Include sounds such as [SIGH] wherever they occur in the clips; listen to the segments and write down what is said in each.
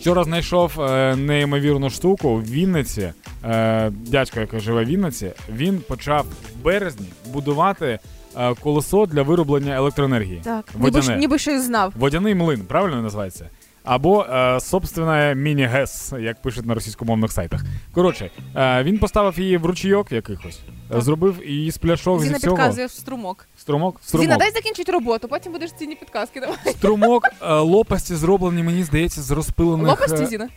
Вчора знайшов е, неймовірну штуку в Вінниці. Е, дядько, який живе в Вінниці, він почав в березні будувати е, колесо для вироблення електроенергії. Так, ніби, Водяне. ніби щось знав. Водяний млин, правильно називається? Або е, собственне міні-гес, як пишуть на російськомовних сайтах. Коротше, е, він поставив її в ручійок якихось, Так. зробив її з пляшок зі Зіна всього. підказує в струмок. Струмок, Зіна, дай закінчити роботу, потім будеш цінні підказки давати. Струмок, е, лопасті зроблені, мені здається, з розпилених... Лопасті, е, Зіна?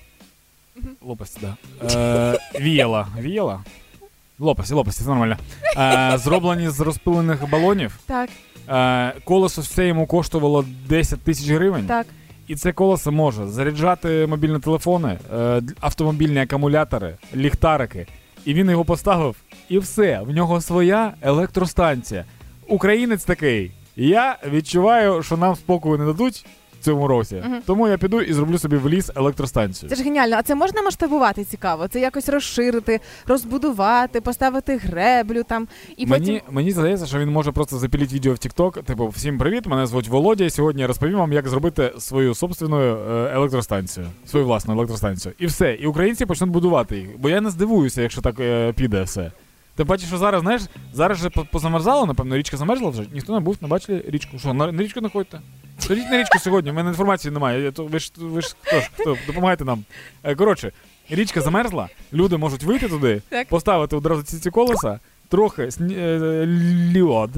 Лопасті, да. Е, віяла. Віяла? Лопасті, лопасті, це нормально. Е, зроблені з розпилених балонів. Так, Е, колесо все йому коштувало 10 тисяч гривень. так. І це колесо може заряджати мобільні телефони, е, автомобільні акумулятори, ліхтарики. І він його поставив, і все. В нього своя електростанція. Українець такий. Я відчуваю, що нам спокою не дадуть в цьому році. Мгм. Тому я піду і зроблю собі в ліс електростанцію. Це ж геніально. А це можна масштабувати цікаво? Це якось розширити, розбудувати, поставити греблю там і Мені, потім. мені здається, що він може просто запілити відео в TikTok, типу, всім привіт, мене звуть Володя, і сьогодні я розповім вам, як зробити свою собственну е, електростанцію, свою власну електростанцію. І все. І українці почнуть будувати їх. Бо я не здивуюся, якщо так е, піде все. Ти бачиш, що зараз, знаєш, зараз же по- позамерзало, напевно, річка замерзла вже. Ніхто не був, не бачили річку. Що, на, на річку не ходьте? Ходіть на річку сьогодні, в мене інформації немає. Я, то, ви ж ви ж хто ж хто? Допомагайте нам. Е, коротше, річка замерзла, люди можуть вийти туди, Так. поставити одразу ці, ці колеса, трохи сні, е, льод,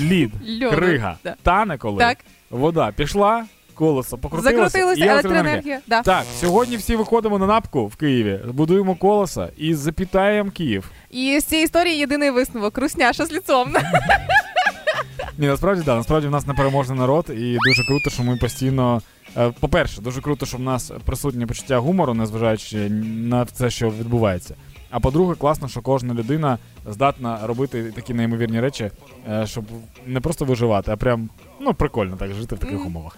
лід, Льоду. крига, Да. тане коли, Так, вода пішла, колесо покрутилося. закрутилася і електроенергія. Да. Так, сьогодні всі виходимо на напку в Києві, будуємо колеса і запітаємо Київ. І з цієї історії єдиний висновок русняша з ліцом. [LAUGHS] Ні, насправді да, насправді в нас непереможний народ, і дуже круто, що ми постійно. е, По-перше, дуже круто, що в нас присутнє почуття гумору, незважаючи на все, що відбувається. А по-друге, класно, що кожна людина здатна робити такі неймовірні речі, е, щоб не просто виживати, а прям ну прикольно так жити в таких умовах.